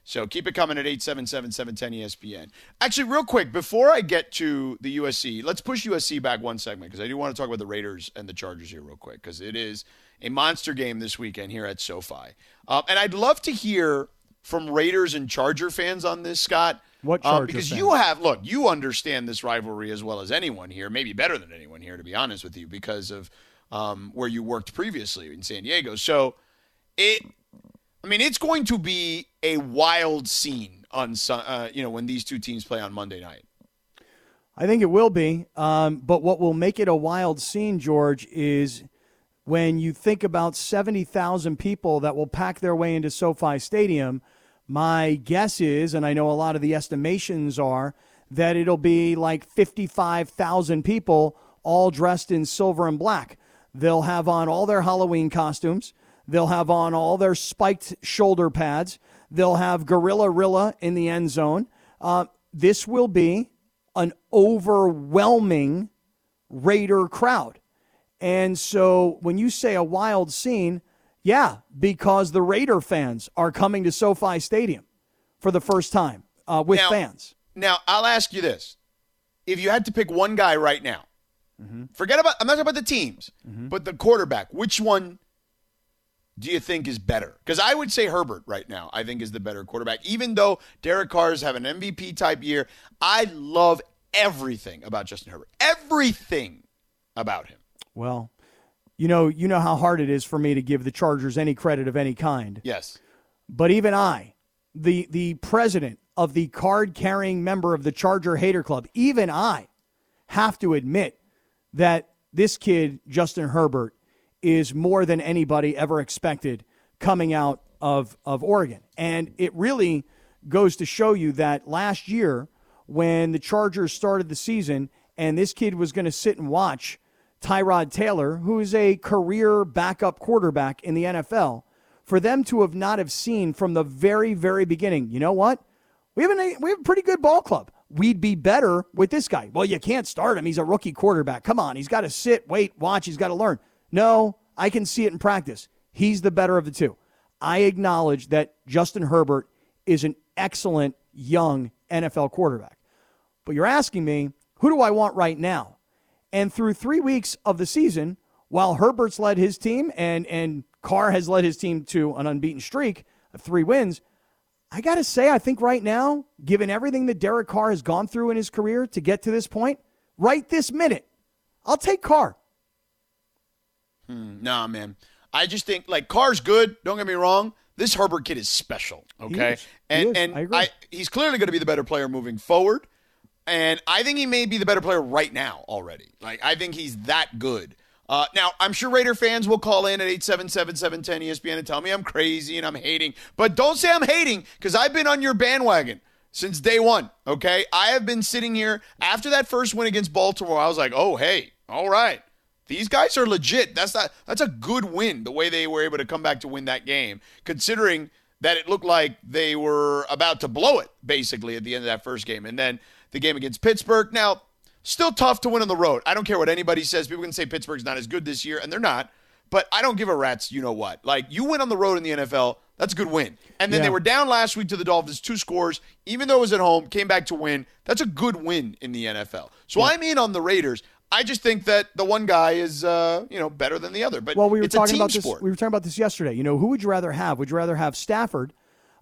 Speaker 2: So keep it coming at 877-710-ESPN. Actually, real quick, before I get to the USC, let's push USC back one segment because I do want to talk about the Raiders and the Chargers here real quick because it is a monster game this weekend here at SoFi. Um, and I'd love to hear from Raiders and Charger fans on this, Scott.
Speaker 1: What
Speaker 2: Um,
Speaker 1: Charger
Speaker 2: because
Speaker 1: fans?
Speaker 2: you have look, you understand this rivalry as well as anyone here, maybe better than anyone here, to be honest with you, because of um, where you worked previously in San Diego. So it, I mean, it's going to be a wild scene on, uh, you know, when these two teams play on Monday night.
Speaker 1: I think it will be. Um, but what will make it a wild scene, George, is when you think about 70,000 people that will pack their way into SoFi Stadium. My guess is, and I know a lot of the estimations are, that it'll be like 55,000 people all dressed in silver and black. They'll have on all their Halloween costumes. They'll have on all their spiked shoulder pads. They'll have Gorilla Rilla in the end zone. Uh, this will be an overwhelming Raider crowd. And so when you say a wild scene, yeah, because the Raider fans are coming to SoFi Stadium for the first time uh, with
Speaker 2: Now-
Speaker 1: fans.
Speaker 2: Now, I'll ask you this. If you had to pick one guy right now Forget about I'm not talking about the teams, but the quarterback. Which one do you think is better? Because I would say Herbert right now. I think is the better quarterback. Even though Derek Carr's have an MVP type year, I love everything about Justin Herbert. Everything about him.
Speaker 1: Well, you know, you know how hard it is for me to give the Chargers any credit of any kind.
Speaker 2: Yes.
Speaker 1: But even I, the the president of the card carrying member of the Charger Hater Club, even I have to admit that this kid, Justin Herbert, is more than anybody ever expected coming out of, of Oregon. And it really goes to show you that last year, when the Chargers started the season and this kid was going to sit and watch Tyrod Taylor, who is a career backup quarterback in the NFL, for them to have not have seen from the very, very beginning, you know what? We have, a, we have a pretty good ball club. We'd be better with this guy. Well, you can't start him. He's a rookie quarterback. Come on. He's got to sit, wait, watch. He's got to learn. No, I can see it in practice. He's the better of the two. I acknowledge that Justin Herbert is an excellent young NFL quarterback. But you're asking me, who do I want right now? And through three weeks of the season, while Herbert's led his team and, and Carr has led his team to an unbeaten streak of three wins, I got to say, I think right now, given everything that Derek Carr has gone through in his career to get to this point, right this minute, I'll take Carr.
Speaker 2: Hmm, nah, man. I just think like Carr's good. Don't get me wrong. This Herbert kid is special. Okay,
Speaker 1: is.
Speaker 2: And and
Speaker 1: I agree.
Speaker 2: he's clearly going to be the better player moving forward. And I think he may be the better player right now already. Like I think he's that good. Uh, now I'm sure Raider fans will call in at 877-710 ESPN and tell me I'm crazy and I'm hating. But don't say I'm hating because I've been on your bandwagon since day one. Okay, I have been sitting here after that first win against Baltimore. I was like, oh hey, all right. These guys are legit. That's not that's a good win the way they were able to come back to win that game, considering that it looked like they were about to blow it basically at the end of that first game. And then the game against Pittsburgh. Now, still tough to win on the road. I don't care what anybody says. People can say Pittsburgh's not as good this year, and they're not. But I don't give a rat's you know what. Like you win on the road in the NFL, that's a good win. And then
Speaker 1: Yeah.
Speaker 2: they were down last week to the Dolphins, two scores, even though it was at home, came back to win. That's a good win in the NFL. So I'm in on the Raiders. I just think that the one guy is, uh, you know, better than the other. But
Speaker 1: well, we were talking about
Speaker 2: sport.
Speaker 1: this. We were talking about this yesterday. You know, who would you rather have? Would you rather have Stafford,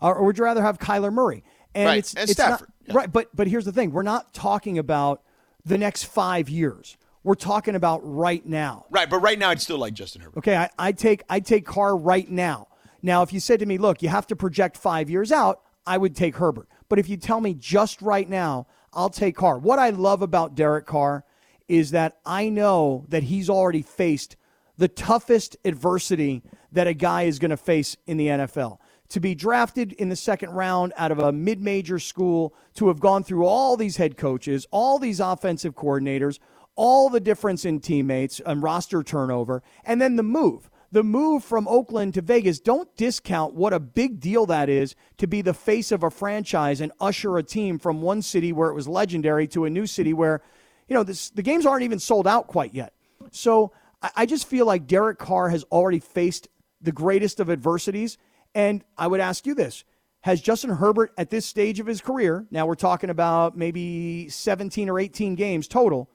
Speaker 1: or, or would you rather have Kyler Murray? And
Speaker 2: Right,
Speaker 1: it's
Speaker 2: and
Speaker 1: it's not-
Speaker 2: Stafford,
Speaker 1: right? But but here's the thing: we're not talking about the next five years. We're talking about right now.
Speaker 2: Right, but right now I'd still like Justin Herbert.
Speaker 1: Okay, I, I take I take Carr right now. Now, if you said to me, "Look, you have to project five years out," I would take Herbert. But if you tell me just right now, I'll take Carr. What I love about Derek Carr is that I know that he's already faced the toughest adversity that a guy is going to face in the NFL. To be drafted in the second round out of a mid major school, to have gone through all these head coaches, all these offensive coordinators, all the difference in teammates and roster turnover, and then the move. The move from Oakland to Vegas, don't discount what a big deal that is to be the face of a franchise and usher a team from one city where it was legendary to a new city where, you know, this, the games aren't even sold out quite yet. So I, I just feel like Derek Carr has already faced the greatest of adversities. And I would ask you this Has Justin Herbert at this stage of his career, now we're talking about maybe 17 or 18 games total,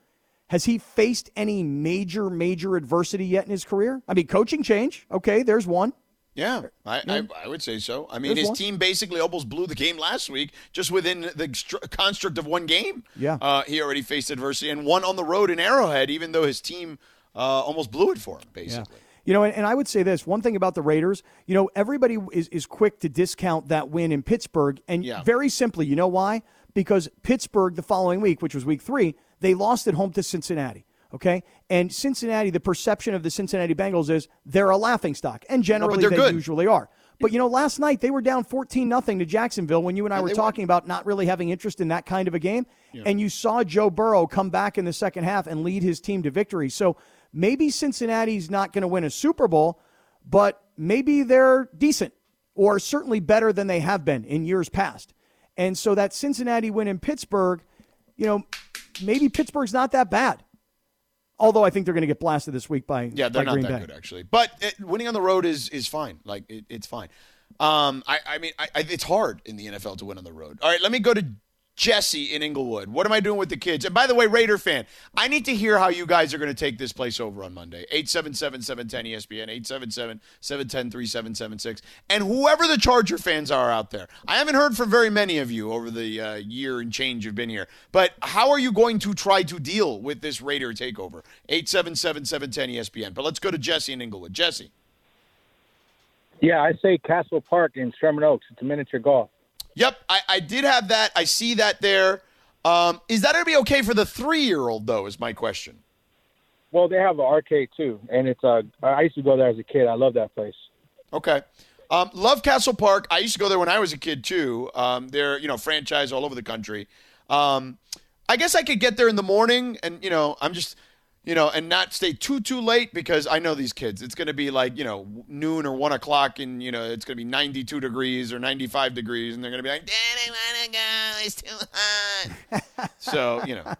Speaker 1: has he faced any major, major adversity yet in his career? I mean, coaching change. Okay, there's one.
Speaker 2: Yeah, I, I, I would say so. I mean,
Speaker 1: There's
Speaker 2: his
Speaker 1: one.
Speaker 2: team basically almost blew the game last week just within the stru- construct of one game.
Speaker 1: Yeah.
Speaker 2: Uh, he already faced adversity and won on the road in Arrowhead, even though his team uh, almost blew it for him, basically.
Speaker 1: You know, and, and I would say this one thing about the Raiders, you know, everybody is, is quick to discount that win in Pittsburgh. And
Speaker 2: Yeah.
Speaker 1: very simply, you know why? Because Pittsburgh, the following week, which was week three, they lost at home to Cincinnati. Okay. And Cincinnati, the perception of the Cincinnati Bengals is they're a laughing stock. And generally,
Speaker 2: they're
Speaker 1: they
Speaker 2: good.
Speaker 1: usually are. But, you know, last night they were down 14 nothing to Jacksonville when you and I were talking about not really having interest in that kind of a game. And you saw Joe Burrow come back in the second half and lead his team to victory. So maybe Cincinnati's not going to win a Super Bowl, but maybe they're decent or certainly better than they have been in years past. And so that Cincinnati win in Pittsburgh, you know, maybe Pittsburgh's not that bad. Although I think they're going to get blasted this week by,
Speaker 2: Yeah, they're
Speaker 1: by
Speaker 2: not
Speaker 1: Green
Speaker 2: that
Speaker 1: Bay.
Speaker 2: good actually. But it, winning on the road is is fine. Like it, it's fine. Um, I, I mean, I, I, it's hard in the NFL to win on the road. All right, let me go to Jesse in Inglewood. What am I doing with the kids? And by the way, Raider fan, I need to hear how you guys are going to take this place over on Monday. 877-710 ESPN, 877-710-3776. And whoever the Charger fans are out there. I haven't heard from very many of you over the uh, year and change you've been here. But how are you going to try to deal with this Raider takeover? 877-710 ESPN. But let's go to Jesse in Inglewood. Jesse.
Speaker 9: Yeah, I say Castle Park in Sherman Oaks. It's a miniature golf.
Speaker 2: Yep, I, I did have that. I see that there. Um, is that going to be okay for the three-year-old though? Is my question.
Speaker 9: Well, they have an arcade too, and it's uh, I used to go there as a kid. I love that place.
Speaker 2: Okay. Um, love Castle Park. I used to go there when I was a kid too. Um, they're you know franchise all over the country. Um, I guess I could get there in the morning, and you know I'm just you know and not stay too too late because I know these kids. It's going to be like you know noon or one o'clock, and you know it's going to be 92 degrees or 95 degrees, and they're going to be like, "Dad, I want to go. It's too hot." (laughs) so you know,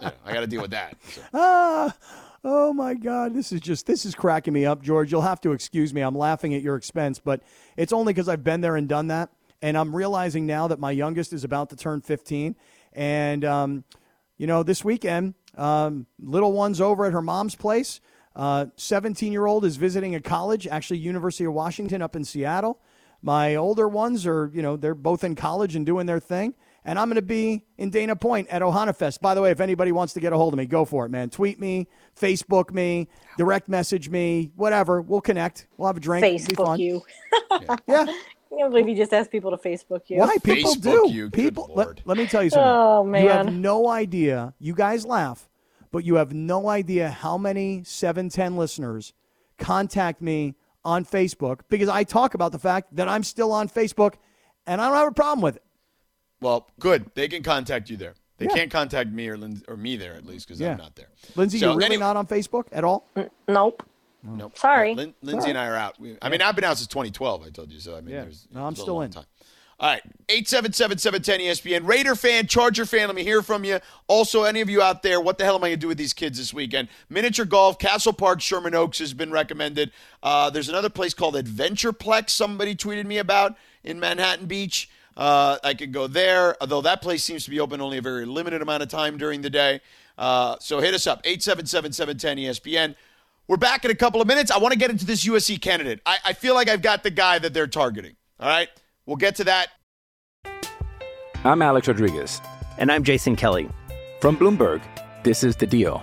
Speaker 2: you know I got to deal with that. So. (laughs)
Speaker 1: Ah, oh my God, this is just this is cracking me up, George. You'll have to excuse me. I'm laughing at your expense, but it's only because I've been there and done that, and I'm realizing now that my youngest is about to turn 15, and um, you know, this weekend, um, little one's over at her mom's place. 17 year old is visiting a college, actually University of Washington up in Seattle. My older ones are, you know, they're both in college and doing their thing. And I'm going to be in Dana Point at Ohana Fest. By the way, if anybody wants to get a hold of me, go for it, man. Tweet me, Facebook me, direct message me, whatever. We'll connect. We'll have a drink.
Speaker 3: Facebook you.
Speaker 1: Yeah. (laughs)
Speaker 3: I can't believe you just asked people to Facebook you.
Speaker 1: Why people do? people. Let, let me tell you something.
Speaker 3: Oh, man,
Speaker 1: You have no idea. You guys laugh, but you have no idea how many 710 listeners contact me on Facebook because I talk about the fact that I'm still on Facebook, and I don't have a problem with it.
Speaker 2: Well, good. They can contact you there. They
Speaker 1: Yeah.
Speaker 2: can't contact me or Lin- or me there at least because
Speaker 1: Yeah.
Speaker 2: I'm not there.
Speaker 1: Lindsay,
Speaker 2: So
Speaker 1: you're really
Speaker 2: anyway-
Speaker 1: not on Facebook at all.
Speaker 3: Nope.
Speaker 2: Nope.
Speaker 3: Sorry.
Speaker 2: Lin- Lindsay and I are out. We, I mean, I've been out since 2012. I told you so. I mean,
Speaker 1: Yeah.
Speaker 2: there's
Speaker 1: No, I'm
Speaker 2: it's a
Speaker 1: still
Speaker 2: long
Speaker 1: in.
Speaker 2: Time. All right, 877-710 ESPN. Raider fan, Charger fan, let me hear from you. Also, any of you out there, what the hell am I going to do with these kids this weekend? Miniature golf, Castle Park, Sherman Oaks has been recommended. Uh, there's another place called Adventureplex somebody tweeted me about in Manhattan Beach. Uh, I could go there, although that place seems to be open only a very limited amount of time during the day. Uh, so hit us up, 877-710 ESPN. We're back in a couple of minutes. I want to get into this USC candidate. I, I feel like I've got the guy that they're targeting. All right? We'll get to that.
Speaker 10: I'm Alex Rodriguez.
Speaker 11: And I'm Jason Kelly.
Speaker 10: From Bloomberg, this is The Deal.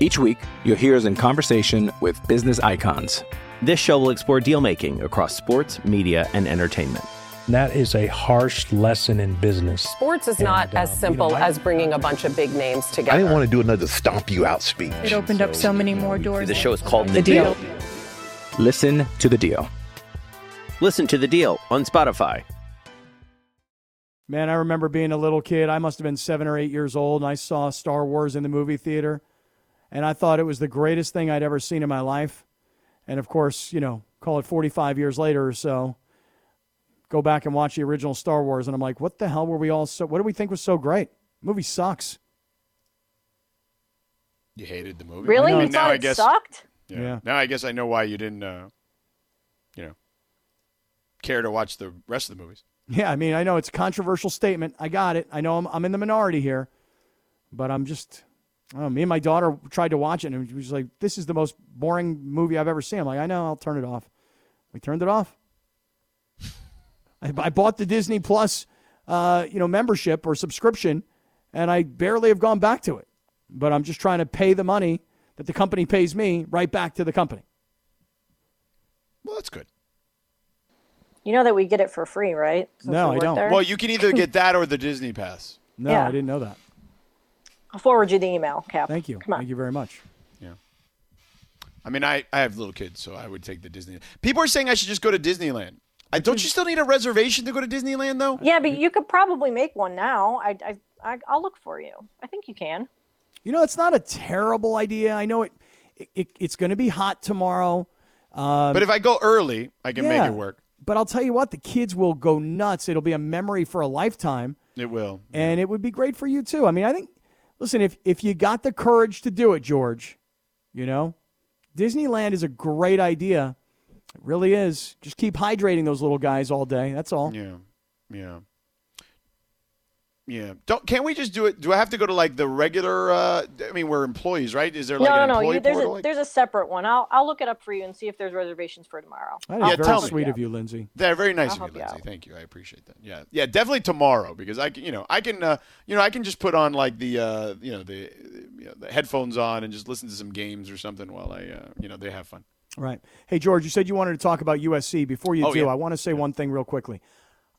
Speaker 10: Each week, you'll hear us in conversation with business icons.
Speaker 11: This show will explore deal making across sports, media, and entertainment.
Speaker 12: And that is a harsh lesson in business.
Speaker 13: Sports is not uh, as simple as bringing a bunch of big names together.
Speaker 14: I didn't want to do another stomp you out speech.
Speaker 15: It opened up so many more doors.
Speaker 11: The show is called
Speaker 15: The
Speaker 11: The,
Speaker 15: Deal.
Speaker 11: deal.
Speaker 10: Listen to The Deal.
Speaker 11: Listen to The Deal on Spotify.
Speaker 1: Man, I remember being a little kid. I must have been seven or eight years old, and I saw Star Wars in the movie theater. And I thought it was the greatest thing I'd ever seen in my life. And of course, you know, call it 45 years later or so, go back and watch the original Star Wars, and I'm like, what the hell were we all so, what do we think was so great? movie sucks.
Speaker 2: You hated the movie?
Speaker 3: Really?
Speaker 2: I
Speaker 3: You
Speaker 2: mean, now
Speaker 3: thought
Speaker 2: I
Speaker 3: it
Speaker 2: guess,
Speaker 3: sucked?
Speaker 2: Yeah.
Speaker 1: Yeah.
Speaker 2: Now I guess I know why you didn't, uh, you know, care to watch the rest of the movies.
Speaker 1: Yeah, I mean, I know it's a controversial statement. I got it. I know I'm, I'm in the minority here, but I'm just, I know, me and my daughter tried to watch it, and she was like, this is the most boring movie I've ever seen. I'm like, I know, I'll turn it off. We turned it off. I, I bought the Disney Plus, uh, you know, membership or subscription, and I barely have gone back to it. But I'm just trying to pay the money that the company pays me right back to the company.
Speaker 2: Well, that's good.
Speaker 3: You know that we get it for free, right? Since
Speaker 1: No, I don't.
Speaker 3: there?
Speaker 2: Well, you can either get that or the Disney Pass.
Speaker 1: No,
Speaker 3: Yeah.
Speaker 1: I didn't know that.
Speaker 3: I'll forward you the email, Kap.
Speaker 1: Thank you.
Speaker 3: Come on.
Speaker 1: Thank you very much. Yeah.
Speaker 2: I mean, I, I have little kids, so I would take the Disney. People are saying I should just go to Disneyland. I, don't you still need a reservation to go to Disneyland, though?
Speaker 3: Yeah, but you could probably make one now. I, I, I, I'll look for you. I think you can.
Speaker 1: You know, it's not a terrible idea. I know it. it, it it's going to be hot tomorrow. Um,
Speaker 2: But if I go early, I can
Speaker 1: yeah,
Speaker 2: make it work.
Speaker 1: But I'll tell you what, the kids will go nuts. It'll be a memory for a lifetime,
Speaker 2: It will.
Speaker 1: and it would be great for you too. I mean, I think. Listen, if if you got the courage to do it, George, you know, Disneyland is a great idea. It really is. Just keep hydrating those little guys all day. That's all.
Speaker 2: Yeah, yeah. Yeah. Don't can't we just do it? Do I have to go to like the regular? Uh, I mean, we're employees, right? Is there like
Speaker 3: no,
Speaker 2: an
Speaker 3: no, no.
Speaker 2: employee
Speaker 3: You, there's
Speaker 2: portal?
Speaker 3: a there's a separate one. I'll I'll look it up for you and see if there's reservations for tomorrow.
Speaker 1: That is
Speaker 2: Yeah,
Speaker 1: very
Speaker 2: tell me.
Speaker 1: sweet of you, Lindsay.
Speaker 2: They're very nice
Speaker 3: I'll
Speaker 2: of you,
Speaker 3: you
Speaker 2: Lindsay.
Speaker 3: out.
Speaker 2: Thank you. I appreciate that. Yeah, yeah, definitely tomorrow because I can, you know, I can, uh, you know, I can just put on like the, uh, you know, the, you know, the headphones on and just listen to some games or something while I, uh, you know, they have fun.
Speaker 1: Right. Hey, George, you said you wanted to talk about USC. Before you
Speaker 2: Oh,
Speaker 1: do,
Speaker 2: yeah.
Speaker 1: I want to say one thing real quickly.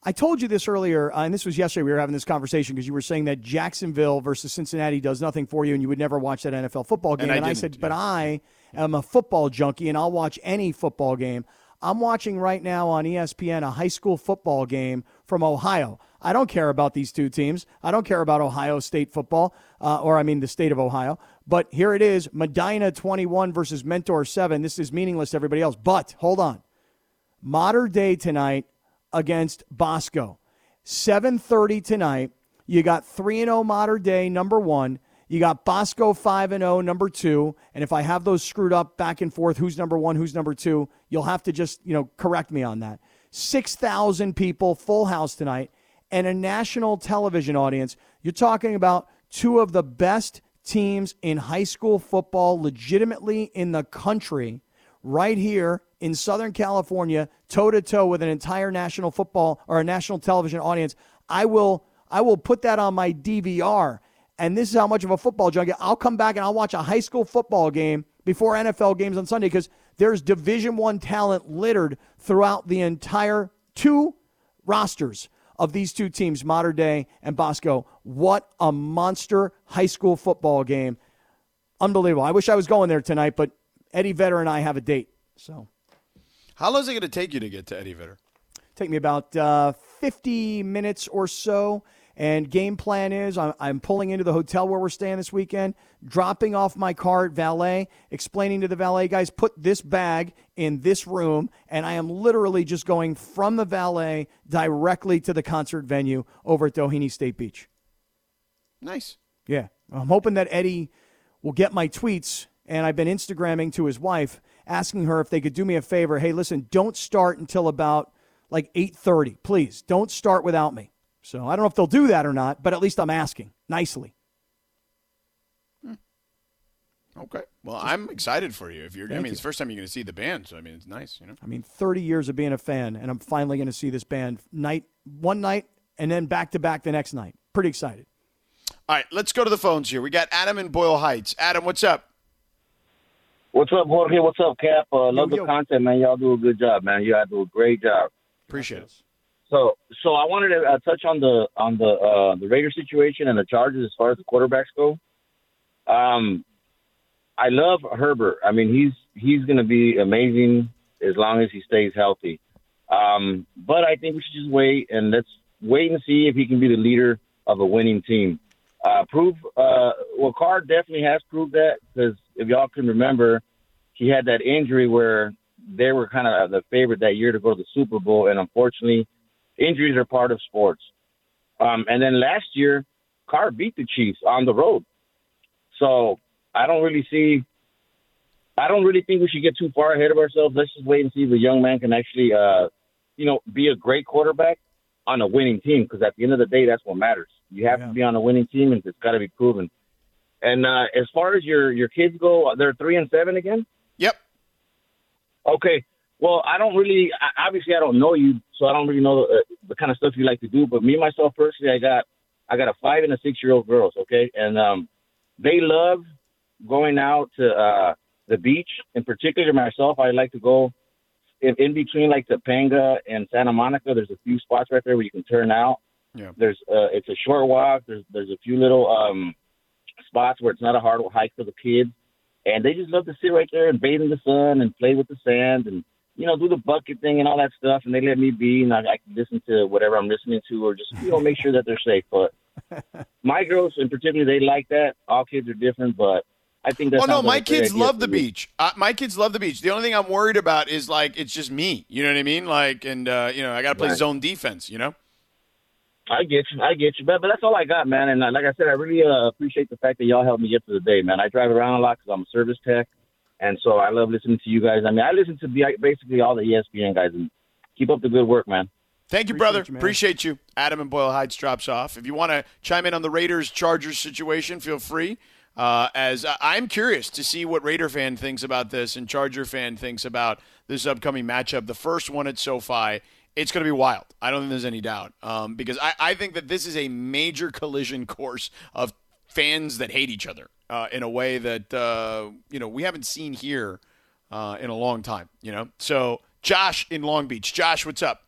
Speaker 1: I told you this earlier, uh, and this was yesterday. We were having this conversation because you were saying that Jacksonville versus Cincinnati does nothing for you, and you would never watch that NFL football game.
Speaker 2: And I
Speaker 1: I
Speaker 2: didn't,
Speaker 1: said, but I am a football junkie, and I'll watch any football game. I'm watching right now on ESPN a high school football game from Ohio. I don't care about these two teams. I don't care about Ohio State football, uh, or I mean the state of Ohio. But here it is Medina 21 versus Mentor 7. This is meaningless to everybody else. But hold on. Mater Dei tonight against Bosco. 7:30 tonight. You got 3 and 0 Mater Dei number 1. You got Bosco 5 and 0 number 2. And if I have those screwed up back and forth who's number 1, who's number 2, you'll have to just, you know, correct me on that. 6,000 people full house tonight and a national television audience. You're talking about two of the best teams in high school football legitimately in the country right here in Southern California, toe to toe with an entire national football or a national television audience. I will I will put that on my DVR. And this is how much of a football junkie. I'll come back and I'll watch a high school football game before NFL games on Sunday because there's Division One talent littered throughout the entire two rosters of these two teams, Mater Dei and Bosco. What a monster high school football game. Unbelievable. I wish I was going there tonight, but Eddie Vedder and I have a date. So
Speaker 2: How long is it going to take you to get to Eddie Vedder?
Speaker 1: take me about uh, 50 minutes or so. And game plan is I'm, I'm pulling into the hotel where we're staying this weekend, dropping off my car at valet, explaining to the valet guys, put this bag in this room, and I am literally just going from the valet directly to the concert venue over at Doheny State Beach.
Speaker 2: Nice.
Speaker 1: Yeah. I'm hoping that Eddie will get my tweets. And I've been Instagramming to his wife, asking her if they could do me a favor. Hey, listen, don't start until about like 8:30, please. Don't start without me. So I don't know if they'll do that or not, but at least I'm asking nicely.
Speaker 2: Okay. Well, I'm excited for you. If you're, I mean,
Speaker 1: you.
Speaker 2: it's the first time you're going to see the band, so I mean, it's nice, you know.
Speaker 1: I mean, 30 years of being a fan, and I'm finally going to see this band night, one night, and then back to back the next night. Pretty excited.
Speaker 2: All right, let's go to the phones here. We got Adam in Boyle Heights. Adam, what's up?
Speaker 16: What's up, Jorge? What's up, Kap? Uh, love
Speaker 2: yo.
Speaker 16: the content, man. Y'all do a good job, man. You all do a great job.
Speaker 2: Appreciate it.
Speaker 16: So, so I wanted to uh, touch on the on the uh, the Raider situation and the Chargers as far as the quarterbacks go. Um, I love Herbert. I mean, he's he's going to be amazing as long as he stays healthy. Um, but I think we should just wait and let's wait and see if he can be the leader of a winning team. Uh, prove uh, well, Carr definitely has proved that because if y'all can remember, he had that injury where they were kind of the favorite that year to go to the Super Bowl, and unfortunately, injuries are part of sports. Um, and then last year, Carr beat the Chiefs on the road. So I don't really see. I don't really think we should get too far ahead of ourselves. Let's just wait and see if the young man can actually, uh, you know, be a great quarterback on a winning team. Because at the end of the day, that's what matters. You have to be on a winning team, and it's got to be proven. And uh, as far as your your kids go, they're three and seven again.
Speaker 2: Yep.
Speaker 16: Okay. Well, I don't really. I- Obviously, I don't know you, so I don't really know the, the kind of stuff you like to do. But me myself personally, I got I got a five and a six year old girls. Okay, and um, they love going out to uh, the beach. In particular, myself, I like to go in, in between like Topanga and Santa Monica. There's a few spots right there where you can turn out.
Speaker 2: Yeah.
Speaker 16: There's uh, it's a short walk. There's there's a few little um, spots where it's not a hard hike for the kids, and they just love to sit right there and bathe in the sun and play with the sand and you know do the bucket thing and all that stuff. And they let me be, and I, I can listen to whatever I'm listening to, or just you know make sure that they're safe. But (laughs) my girls in particular, they like that. All kids are different, but I think that's
Speaker 2: oh no, my
Speaker 16: like
Speaker 2: kids love the beach. Uh, my kids love the beach. The only thing I'm worried about is like it's just me. You know what I mean? Like, and uh, you know, I got to play
Speaker 16: Right.
Speaker 2: zone defense. You know.
Speaker 16: I get you. I get you. But, but that's all I got, man. And uh, like I said, I really uh, appreciate the fact that y'all helped me get to the day, man. I drive around a lot because I'm a service tech. And so I love listening to you guys. I mean, I listen to basically all the ESPN guys. And keep up the good work, man.
Speaker 2: Thank you,
Speaker 1: Appreciate
Speaker 2: brother.
Speaker 1: you.
Speaker 2: Appreciate you. Adam and Boyle Heights drops off. If you want to chime in on the Raiders Chargers situation, feel free. Uh, as I- I'm curious to see what Raider fan thinks about this and Charger fan thinks about this upcoming matchup. The first one at SoFi, it's going to be wild. I don't think there's any doubt um, because I, I think that this is a major collision course of fans that hate each other uh, in a way that uh, you know we haven't seen here uh, in a long time. You know, so Josh in Long Beach. Josh, what's up?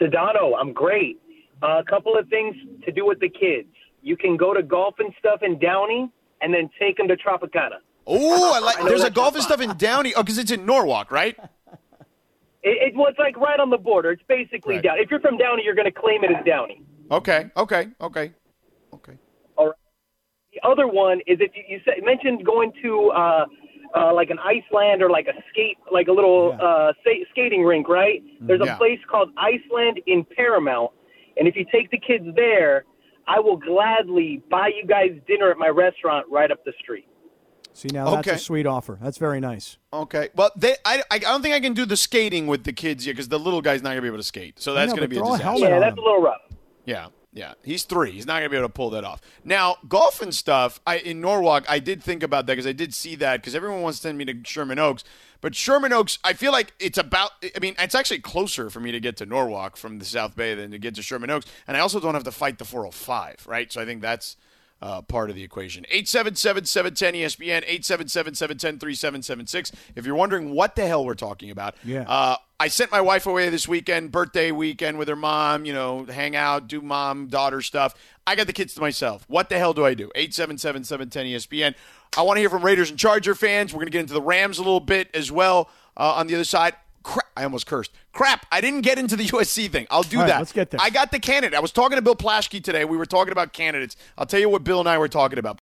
Speaker 17: Sedano, I'm great. A couple of things to do with the kids. You can go to golf and stuff in Downey, and then take them to Tropicana.
Speaker 2: Oh, I like.
Speaker 17: I
Speaker 2: There's a golf and stuff in Downey. Oh, because it's in Norwalk, right?
Speaker 17: It, it was like right on the border. It's basically
Speaker 2: Right.
Speaker 17: down. If you're from Downey, you're going to claim it as Downey.
Speaker 2: Okay, okay, okay, okay.
Speaker 17: The other one is if you, you said, mentioned going to uh, uh, like an Iceland or like a skate, like a little uh, sa- skating rink, right? There's a
Speaker 18: Yeah.
Speaker 17: place called Iceland in Paramount, and if you take the kids there, I will gladly buy you guys dinner at my restaurant right up the street.
Speaker 1: See, now that's
Speaker 2: Okay.
Speaker 1: a sweet offer. That's very nice.
Speaker 2: Okay. Well, they, I, I don't think I can do the skating with the kids yet because the little guy's not going to be able to skate. So that's
Speaker 1: know,
Speaker 2: going to be a
Speaker 1: throw a
Speaker 2: disaster.
Speaker 1: Yeah, that's him.
Speaker 17: a little rough.
Speaker 2: Yeah, yeah. He's three. He's not going to be able to pull that off. Now, golf and stuff. I in Norwalk, I did think about that because I did see that because everyone wants to send me to Sherman Oaks, but Sherman Oaks, I feel like it's about. I mean, it's actually closer for me to get to Norwalk from the South Bay than to get to Sherman Oaks, and I also don't have to fight the 405, right? So I think that's. Uh, part of the equation. 877-710-ESPN, 877-710-3776. If you're wondering what the hell we're talking about,
Speaker 1: Yeah.
Speaker 2: uh, I sent my wife away this weekend, birthday weekend with her mom, you know, hang out, do mom, daughter stuff. I got the kids to myself. What the hell do I do? 877 710 ESPN. I want to hear from Raiders and Charger fans. We're going to get into the Rams a little bit as well uh, on the other side. Crap, I almost cursed. Crap, I didn't get into the (laughs) USC thing. I'll do
Speaker 1: All right,
Speaker 2: that.
Speaker 1: let's get there.
Speaker 2: I got the candidate. I was talking to Bill Plaschke today. We were talking about candidates. I'll tell you what Bill and I were talking about.